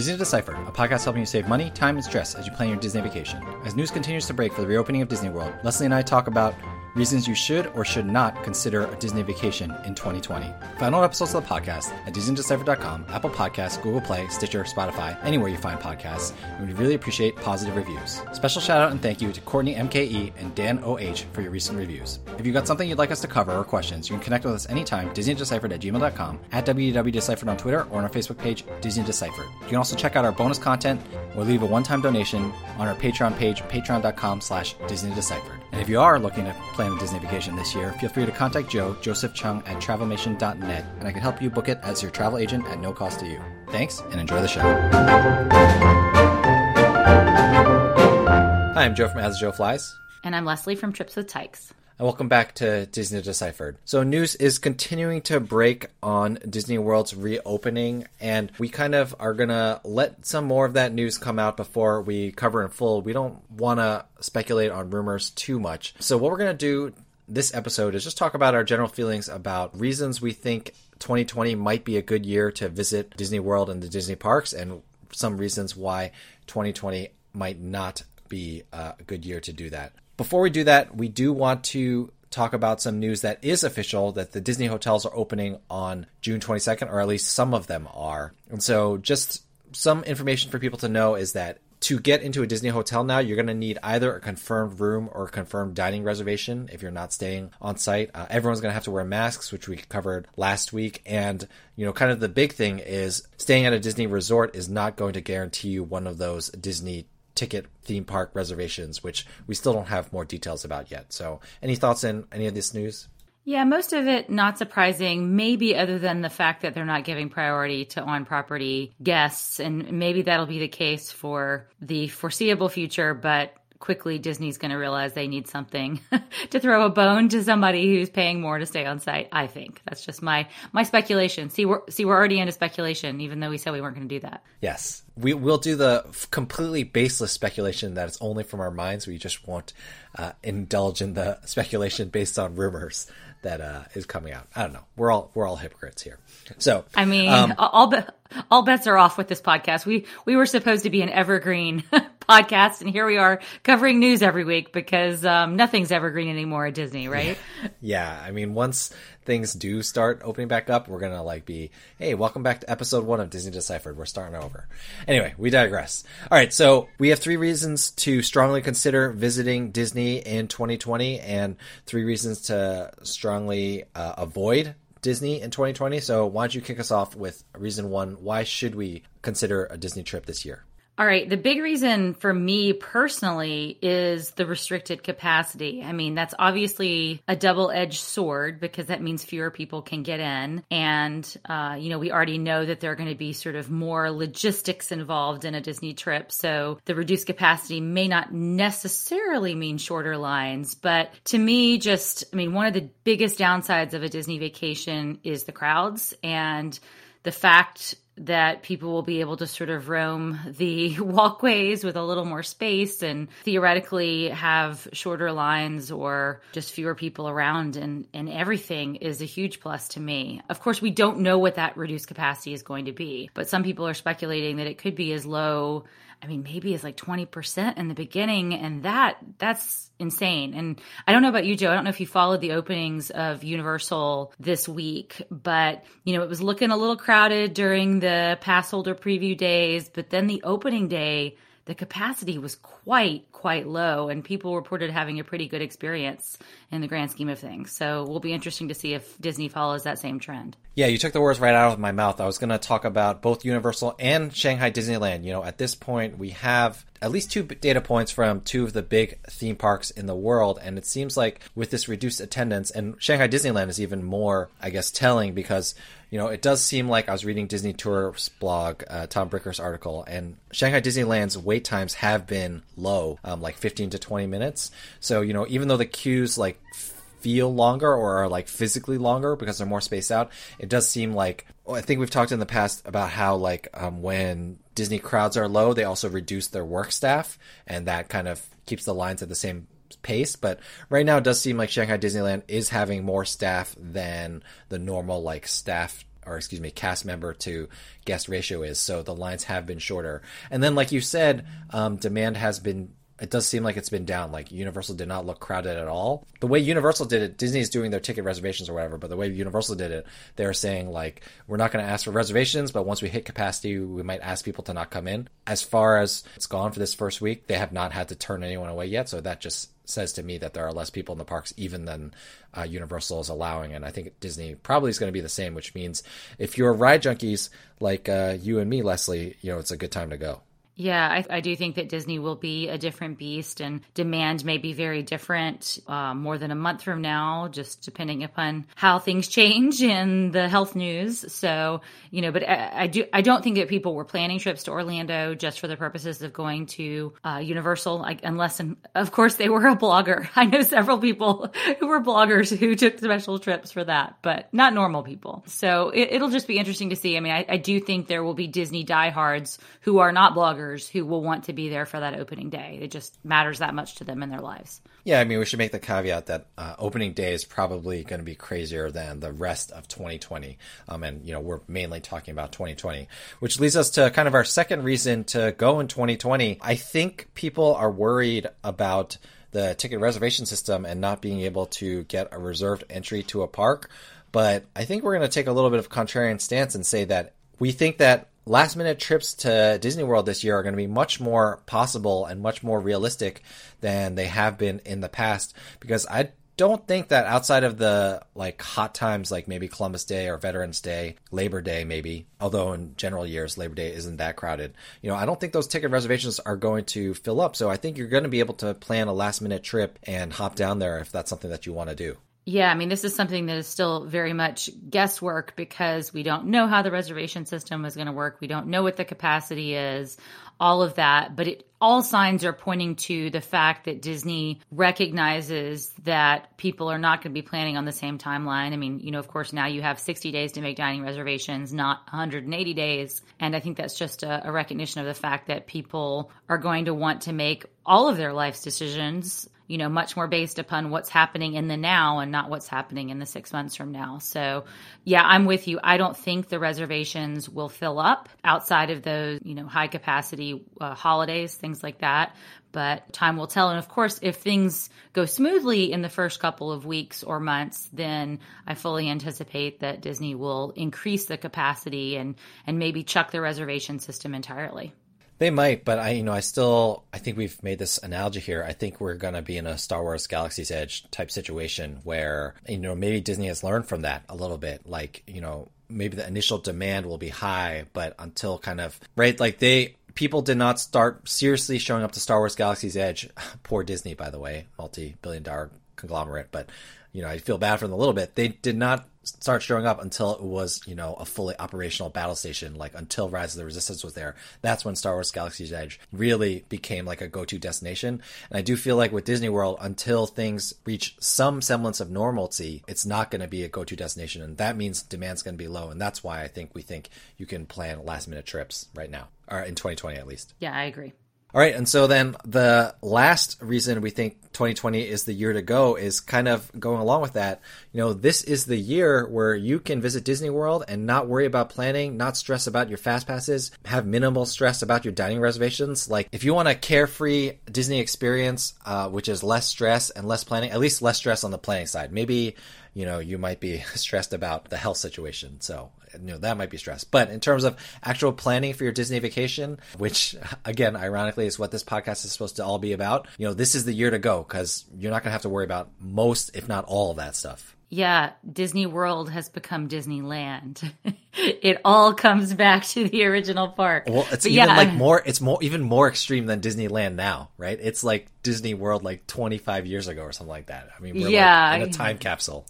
Disney Deciphered, a podcast helping you save money, time, and stress as you plan your Disney vacation. As news continues to break for the reopening of Disney World, Leslie and I talk about reasons you should or should not consider a Disney vacation in 2020. Find all episodes of the podcast at DisneyDeciphered.com, Apple Podcasts, Google Play, Stitcher, Spotify, anywhere you find podcasts, and we really appreciate positive reviews. Special shout out and thank you to Courtney MKE and Dan OH for your recent reviews. If you've got something you'd like us to cover or questions, you can connect with us anytime, DisneyDeciphered at gmail.com, at www.deciphered on Twitter, or on our Facebook page, Disney Deciphered. You can also check out our bonus content or leave a one-time donation on our Patreon page, patreon.com slash Disney Deciphered. And if you are looking to plan a Disney vacation this year, feel free to contact Joe, Joseph Cheung at travelmation.net, and I can help you book it as your travel agent at no cost to you. Thanks, and enjoy the show. Hi, I'm Joe from As Joe Flies. And I'm Leslie from Trips with Tykes and welcome back to Disney Deciphered. So, news is continuing to break on Disney World's reopening, and we kind of are gonna let some more of that news come out before we cover in full. We don't want to speculate on rumors too much. So, what we're gonna do this episode is just talk about our general feelings about reasons we think 2020 might be a good year to visit Disney World and the Disney parks, and some reasons why 2020 might not be a good year to do that. Before we do that, we do want to talk about some news that is official that the Disney hotels are opening on June 22nd, or at least some of them are. And so, just some information for people to know is that to get into a Disney hotel now, you're going to need either a confirmed room or a confirmed dining reservation if you're not staying on site. Uh, everyone's going to have to wear masks, which we covered last week. And, you know, kind of the big thing is staying at a Disney resort is not going to guarantee you one of those Disney ticket theme park reservations, which we still don't have more details about yet. So, any thoughts in any of this news? Yeah, most of it not surprising, maybe other than the fact that they're not giving priority to on property guests. And maybe that'll be the case for the foreseeable future, but quickly Disney's going to realize they need something to throw a bone to somebody who's paying more to stay on site. I think that's just my my speculation. See, we're see we're already into speculation, even though we said we weren't going to do that. Yes, we will do the completely baseless speculation that it's only from our minds. We just won't uh, indulge in the speculation based on rumors that uh, is coming out. I don't know. We're all we're all hypocrites here. So I mean, um, all be- all bets are off with this podcast. We we were supposed to be an evergreen podcast, and here we are covering news every week because um, nothing's evergreen anymore at Disney, right? Yeah, I mean, once things do start opening back up, we're gonna like be, hey, welcome back to episode one of Disney Deciphered. We're starting over. Anyway, we digress. All right, so we have three reasons to strongly consider visiting Disney in 2020, and three reasons to strongly uh, avoid Disney in 2020. So why don't you kick us off with reason one? Why should we consider a Disney trip this year? All right. The big reason for me personally is the restricted capacity. I mean, that's obviously a double edged sword because that means fewer people can get in. And, uh, you know, we already know that there are going to be sort of more logistics involved in a Disney trip. So the reduced capacity may not necessarily mean shorter lines. But to me, just, I mean, one of the biggest downsides of a Disney vacation is the crowds and the fact that people will be able to sort of roam the walkways with a little more space and theoretically have shorter lines or just fewer people around and, and everything is a huge plus to me. Of course, we don't know what that reduced capacity is going to be, but some people are speculating that it could be as low I mean, maybe it's like 20% in the beginning. And that, that's insane. And I don't know about you, Joe. I don't know if you followed the openings of Universal this week, but you know, it was looking a little crowded during the pass holder preview days, but then the opening day, the capacity was quite quite low and people reported having a pretty good experience in the grand scheme of things. So we'll be interesting to see if disney follows that same trend. Yeah you took the words right out of my mouth. I was going to talk about both universal and shanghai disneyland. You know at this point we have at least two data points from two of the big theme parks in the world. And it seems like with this reduced attendance, and Shanghai Disneyland is even more, I guess, telling because, you know, it does seem like I was reading Disney Tourist Blog, uh, Tom Bricker's article, and Shanghai Disneyland's wait times have been low, um, like 15 to 20 minutes. So, you know, even though the queues like feel longer or are like physically longer because they're more spaced out, it does seem like I think we've talked in the past about how like um, when Disney crowds are low, they also reduce their work staff, and that kind of keeps the lines at the same pace. But right now, it does seem like Shanghai Disneyland is having more staff than the normal like staff or excuse me, cast member to guest ratio is. So the lines have been shorter. And then, like you said, um, demand has been it does seem like it's been down. Like Universal did not look crowded at all. The way Universal did it, Disney's doing their ticket reservations or whatever, but the way Universal did it, they're saying like we're not going to ask for reservations, but once we hit capacity, we might ask people to not come in. As far as it's gone for this first week, they have not had to turn anyone away yet, so that just says to me that there are less people in the parks even than uh, Universal is allowing, and I think Disney probably is going to be the same. Which means if you're ride junkies like uh, you and me, Leslie, you know it's a good time to go. Yeah, I, I, do think that Disney will be a different beast and demand may be very different uh, more than a month from now, just depending upon how things change in the health news. So, you know, but I, I do, I don't think that people were planning trips to Orlando just for the purposes of going to uh, Universal, unless, and of course, they were a blogger. I know several people who were bloggers who took special trips for that, but not normal people. So it, will just be interesting to see. I mean, I, I do think there will be Disney diehards who are not bloggers who will want to be there for that opening day. It just matters that much to them in their lives. Yeah, I mean, we should make the caveat that uh, opening day is probably going to be crazier than the rest of 2020. Um, and, you know, we're mainly talking about 2020, which leads us to kind of our second reason to go in 2020. I think people are worried about the ticket reservation system and not being able to get a reserved entry to a park. But I think we're going to take a little bit of contrarian stance and say that we think that last minute trips to Disney World this year are going to be much more possible and much more realistic than they have been in the past because I don't think that outside of the like hot times like maybe Columbus Day or Veterans Day, Labor Day maybe, although in general years Labor Day isn't that crowded. You know, I don't think those ticket reservations are going to fill up. So I think you're going to be able to plan a last minute trip and hop down there if that's something that you want to do. Yeah, I mean, this is something that is still very much guesswork because we don't know how the reservation system is going to work. We don't know what the capacity is, all of that. But it, all signs are pointing to the fact that Disney recognizes that people are not going to be planning on the same timeline. I mean, you know, of course, now you have 60 days to make dining reservations, not 180 days. And I think that's just a, a recognition of the fact that people are going to want to make all of their life's decisions you know, much more based upon what's happening in the now and not what's happening in the six months from now. So, yeah, I'm with you. I don't think the reservations will fill up outside of those, you know, high capacity uh, holidays, things like that. But time will tell. And of course, if things go smoothly in the first couple of weeks or months, then I fully anticipate that Disney will increase the capacity and, and maybe chuck the reservation system entirely. They might, but I, you know, I still, I think we've made this analogy here. I think we're going to be in a Star Wars Galaxy's Edge type situation where, you know, maybe Disney has learned from that a little bit. Like, you know, maybe the initial demand will be high, but until kind of, right? Like they, people did not start seriously showing up to Star Wars Galaxy's Edge. Poor Disney, by the way, multi billion dollar conglomerate, but you know, I feel bad for them a little bit. They did not start showing up until it was, you know, a fully operational battle station, like until Rise of the Resistance was there. That's when Star Wars Galaxy's Edge really became like a go-to destination. And I do feel like with Disney World, until things reach some semblance of normalcy, it's not going to be a go-to destination. And that means demand's going to be low. And that's why I think we think you can plan last minute trips right now, or in 2020 at least. Yeah, I agree. All right, and so then the last reason we think 2020 is the year to go is kind of going along with that. You know, this is the year where you can visit Disney World and not worry about planning, not stress about your fast passes, have minimal stress about your dining reservations. Like, if you want a carefree Disney experience, uh, which is less stress and less planning, at least less stress on the planning side. Maybe you know you might be stressed about the health situation so you know that might be stress but in terms of actual planning for your disney vacation which again ironically is what this podcast is supposed to all be about you know this is the year to go because you're not going to have to worry about most if not all of that stuff yeah, Disney World has become Disneyland. it all comes back to the original park. Well, it's but even yeah. like more it's more even more extreme than Disneyland now, right? It's like Disney World like 25 years ago or something like that. I mean, we're yeah, like in a time capsule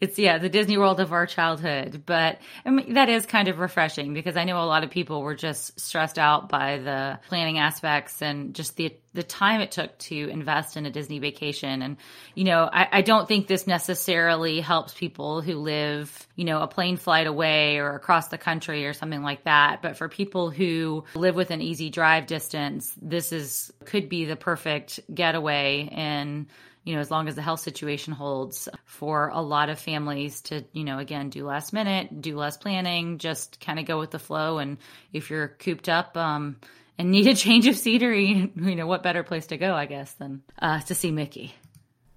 it's yeah the disney world of our childhood. But I mean, that is kind of refreshing because i know a lot of people were just stressed out by the planning aspects and just the the time it took to invest in a disney vacation. And you know I, I don't think this necessarily helps people who live you know a plane flight away or across the country or something like that. But for people who live with an easy drive distance this is could be the perfect getaway and you know, as long as the health situation holds for a lot of families to, you know, again, do last minute, do less planning, just kind of go with the flow. And if you're cooped up, um, and need a change of scenery, you know, what better place to go, I guess, than uh, to see Mickey.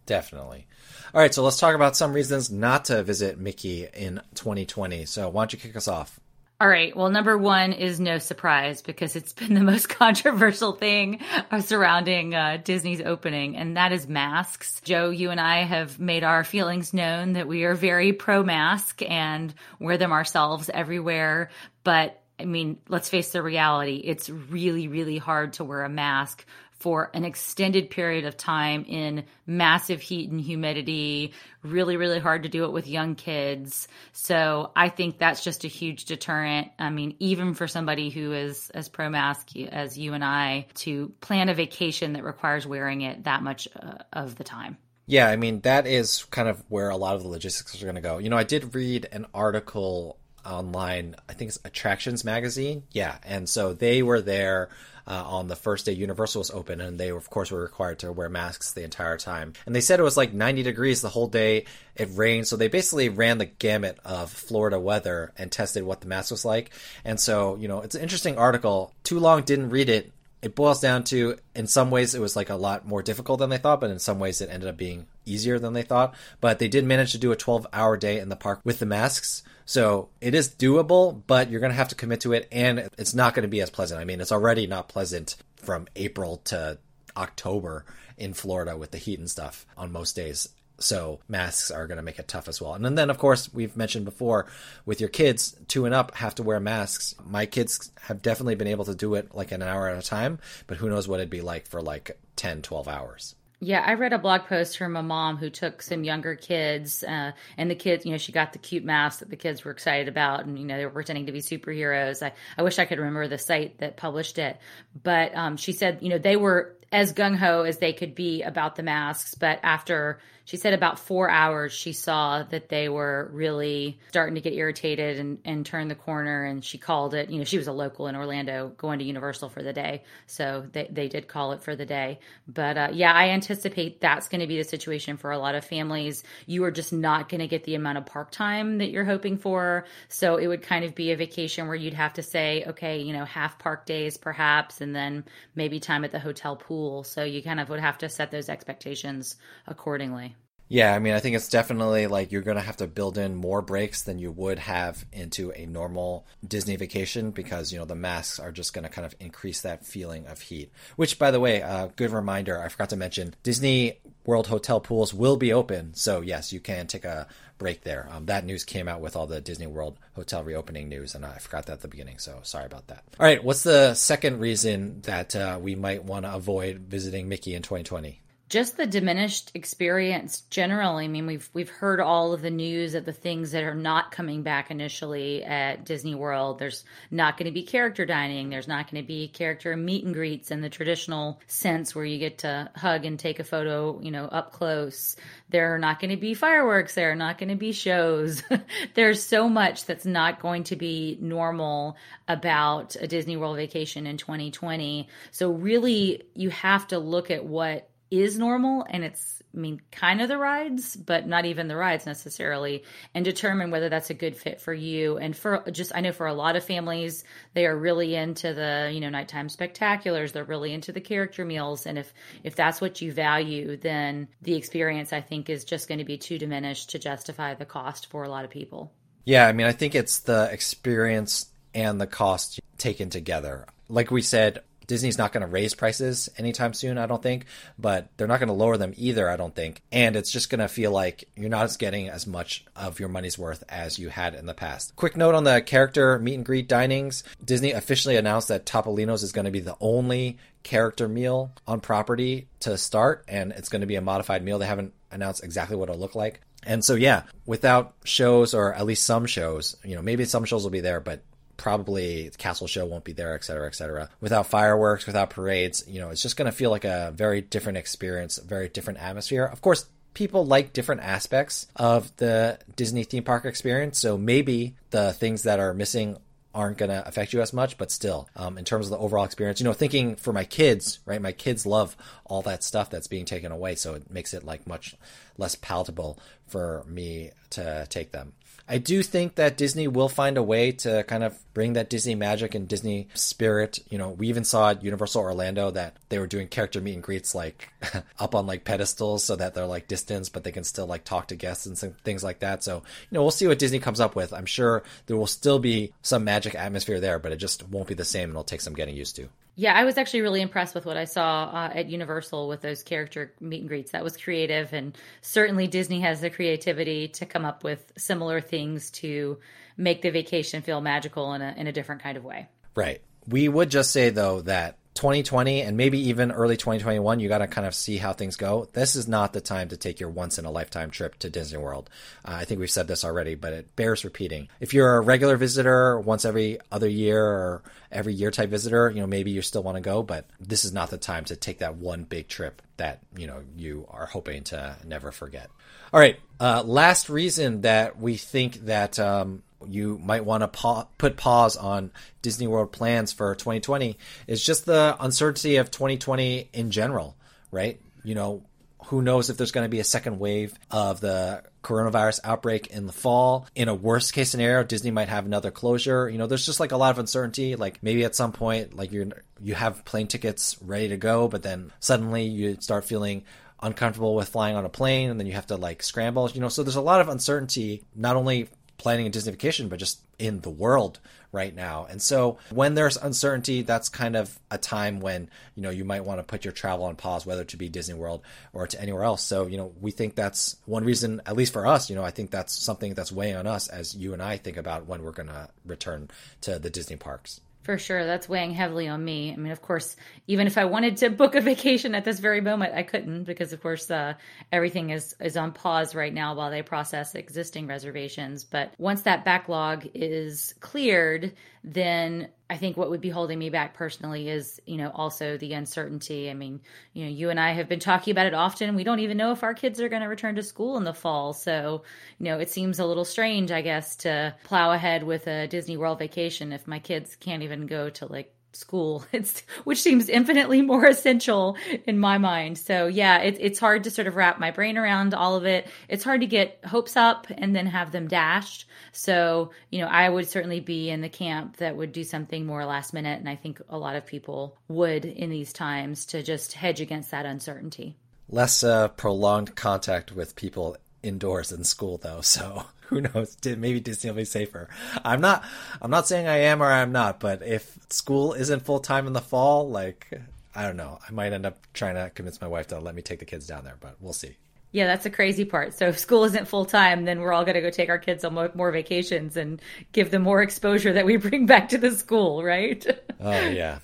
Definitely. All right, so let's talk about some reasons not to visit Mickey in 2020. So why don't you kick us off? All right. Well, number one is no surprise because it's been the most controversial thing surrounding uh, Disney's opening, and that is masks. Joe, you and I have made our feelings known that we are very pro mask and wear them ourselves everywhere. But I mean, let's face the reality. It's really, really hard to wear a mask for an extended period of time in massive heat and humidity. Really, really hard to do it with young kids. So I think that's just a huge deterrent. I mean, even for somebody who is as pro mask as you and I, to plan a vacation that requires wearing it that much uh, of the time. Yeah, I mean, that is kind of where a lot of the logistics are going to go. You know, I did read an article online, I think it's Attractions Magazine. Yeah, and so they were there uh, on the first day Universal was open, and they of course were required to wear masks the entire time. And they said it was like 90 degrees the whole day. It rained, so they basically ran the gamut of Florida weather and tested what the mask was like. And so you know, it's an interesting article. Too long didn't read it. It boils down to, in some ways, it was like a lot more difficult than they thought, but in some ways, it ended up being easier than they thought. But they did manage to do a 12 hour day in the park with the masks. So it is doable, but you're going to have to commit to it, and it's not going to be as pleasant. I mean, it's already not pleasant from April to October in Florida with the heat and stuff on most days. So masks are going to make it tough as well. And then, of course, we've mentioned before with your kids, two and up have to wear masks. My kids have definitely been able to do it like an hour at a time, but who knows what it'd be like for like 10, 12 hours. Yeah, I read a blog post from a mom who took some younger kids, uh, and the kids, you know, she got the cute masks that the kids were excited about, and you know, they were pretending to be superheroes. I, I wish I could remember the site that published it, but um, she said, you know, they were as gung ho as they could be about the masks, but after she said about four hours she saw that they were really starting to get irritated and, and turn the corner and she called it you know she was a local in orlando going to universal for the day so they, they did call it for the day. But uh, yeah i anticipate that's going to be the situation for a lot of families. You are just not going to get the amount of park time that you're hoping for so it would kind of be a vacation where you'd have to say okay you know half park days perhaps and then maybe time at the hotel pool so you kind of would have to set those expectations accordingly yeah, I mean, I think it's definitely like you're going to have to build in more breaks than you would have into a normal Disney vacation because, you know, the masks are just going to kind of increase that feeling of heat. Which, by the way, a uh, good reminder, I forgot to mention Disney World Hotel pools will be open. So, yes, you can take a break there. Um, that news came out with all the Disney World Hotel reopening news, and I forgot that at the beginning. So, sorry about that. All right, what's the second reason that uh, we might want to avoid visiting Mickey in 2020? Just the diminished experience generally. I mean, we've we've heard all of the news of the things that are not coming back initially at Disney World. There's not going to be character dining. There's not going to be character meet and greets in the traditional sense where you get to hug and take a photo, you know, up close. There are not going to be fireworks. There are not going to be shows. There's so much that's not going to be normal about a Disney World vacation in 2020. So really, you have to look at what is normal and it's I mean kind of the rides, but not even the rides necessarily, and determine whether that's a good fit for you. And for just I know for a lot of families, they are really into the, you know, nighttime spectaculars, they're really into the character meals. And if if that's what you value, then the experience I think is just going to be too diminished to justify the cost for a lot of people. Yeah, I mean I think it's the experience and the cost taken together. Like we said, Disney's not going to raise prices anytime soon, I don't think, but they're not going to lower them either, I don't think. And it's just going to feel like you're not getting as much of your money's worth as you had in the past. Quick note on the character meet and greet dinings Disney officially announced that Topolino's is going to be the only character meal on property to start, and it's going to be a modified meal. They haven't announced exactly what it'll look like. And so, yeah, without shows or at least some shows, you know, maybe some shows will be there, but probably the castle show won't be there, et cetera, et cetera. Without fireworks, without parades, you know, it's just going to feel like a very different experience, very different atmosphere. Of course, people like different aspects of the Disney theme park experience. So maybe the things that are missing aren't going to affect you as much, but still, um, in terms of the overall experience, you know, thinking for my kids, right? My kids love all that stuff that's being taken away, so it makes it like much less palatable for me to take them. I do think that Disney will find a way to kind of bring that Disney magic and Disney spirit. You know, we even saw at Universal Orlando that they were doing character meet and greets like up on like pedestals so that they're like distance, but they can still like talk to guests and some things like that. So, you know, we'll see what Disney comes up with. I'm sure there will still be some magic atmosphere there, but it just won't be the same and it'll take some getting used to. Yeah, I was actually really impressed with what I saw uh, at Universal with those character meet and greets. That was creative, and certainly Disney has the creativity to come up with similar things to make the vacation feel magical in a in a different kind of way. Right. We would just say though that 2020 and maybe even early 2021, you got to kind of see how things go. This is not the time to take your once in a lifetime trip to Disney World. Uh, I think we've said this already, but it bears repeating. If you're a regular visitor, once every other year or every year type visitor, you know, maybe you still want to go, but this is not the time to take that one big trip that, you know, you are hoping to never forget. All right. Uh, last reason that we think that, um, you might want to pa- put pause on Disney World plans for 2020 is just the uncertainty of 2020 in general, right? You know, who knows if there's going to be a second wave of the coronavirus outbreak in the fall. In a worst case scenario, Disney might have another closure. You know, there's just like a lot of uncertainty. Like maybe at some point, like you're you have plane tickets ready to go, but then suddenly you start feeling uncomfortable with flying on a plane and then you have to like scramble. You know, so there's a lot of uncertainty not only planning a Disney vacation, but just in the world right now. And so when there's uncertainty, that's kind of a time when, you know, you might want to put your travel on pause, whether to be Disney World or to anywhere else. So, you know, we think that's one reason, at least for us, you know, I think that's something that's weighing on us as you and I think about when we're going to return to the Disney parks. For sure. That's weighing heavily on me. I mean, of course, even if I wanted to book a vacation at this very moment, I couldn't because, of course, uh, everything is, is on pause right now while they process existing reservations. But once that backlog is cleared, then I think what would be holding me back personally is, you know, also the uncertainty. I mean, you know, you and I have been talking about it often. We don't even know if our kids are going to return to school in the fall. So, you know, it seems a little strange, I guess, to plow ahead with a Disney World vacation if my kids can't even go to like school. It's which seems infinitely more essential in my mind. So yeah it, it's hard to sort of wrap my brain around all of it. It's hard to get hopes up and then have them dashed. So you know i would certainly be in the camp that would do something more last minute and i think a lot of people would in these times to just hedge against that uncertainty. Less uh, prolonged contact with people indoors in school though so who knows? Maybe Disney will be safer. I'm not. I'm not saying I am or I'm not. But if school isn't full time in the fall, like I don't know, I might end up trying to convince my wife to let me take the kids down there. But we'll see. Yeah, that's the crazy part. So if school isn't full time, then we're all going to go take our kids on more vacations and give them more exposure that we bring back to the school, right? oh yeah,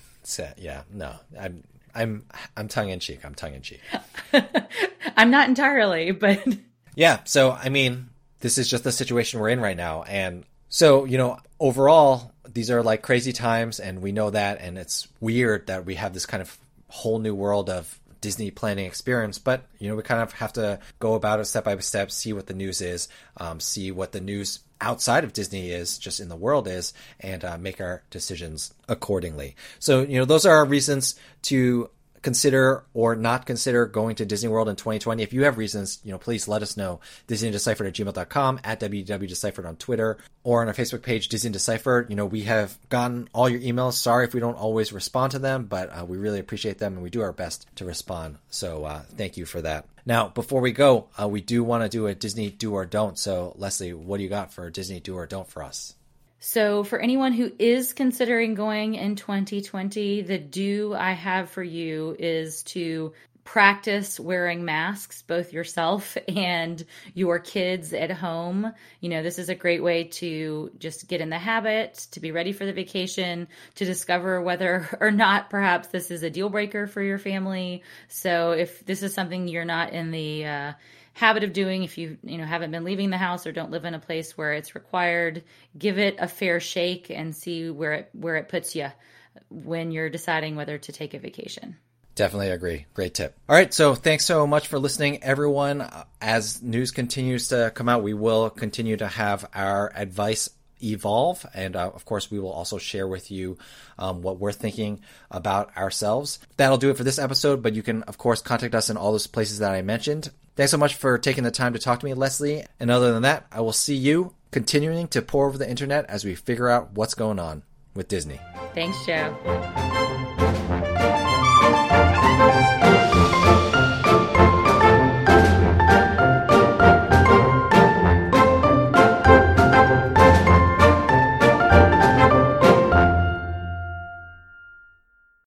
yeah. No, I'm I'm I'm tongue in cheek. I'm tongue in cheek. I'm not entirely, but yeah. So I mean, this is just the situation we're in right now. And so, you know, overall, these are like crazy times, and we know that, and it's weird that we have this kind of whole new world of Disney planning experience. But you know, we kind of have to go about it step by step, see what the news is, um, see what the news outside of Disney is, just in the world is, and uh, make our decisions accordingly. So, you know, those are our reasons to consider or not consider going to Disney World in 2020. If you have reasons, you know, please let us know. DisneyDeciphered at gmail.com, at www.deciphered on Twitter, or on our Facebook page, Disney Deciphered. You know, we have gotten all your emails. Sorry if we don't always respond to them, but uh, we really appreciate them and we do our best to respond. So uh, thank you for that. Now, before we go, uh, we do want to do a Disney do or don't. So, Leslie, what do you got for Disney do or don't for us? So, for anyone who is considering going in 2020, the do I have for you is to practice wearing masks, both yourself and your kids at home. You know, this is a great way to just get in the habit, to be ready for the vacation, to discover whether or not perhaps this is a deal breaker for your family. So, if this is something you're not in the uh, habit of doing if you you know haven't been leaving the house or don't live in a place where it's required give it a fair shake and see where it where it puts you when you're deciding whether to take a vacation Definitely agree. Great tip. All right. So thanks so much for listening, everyone. As news continues to come out, we will continue to have our advice evolve. And uh, of course, we will also share with you um, what we're thinking about ourselves. That'll do it for this episode, but you can, of course, contact us in all those places that I mentioned. Thanks so much for taking the time to talk to me, Leslie. And other than that, I will see you continuing to pour over the internet as we figure out what's going on with Disney. Thanks, Joe.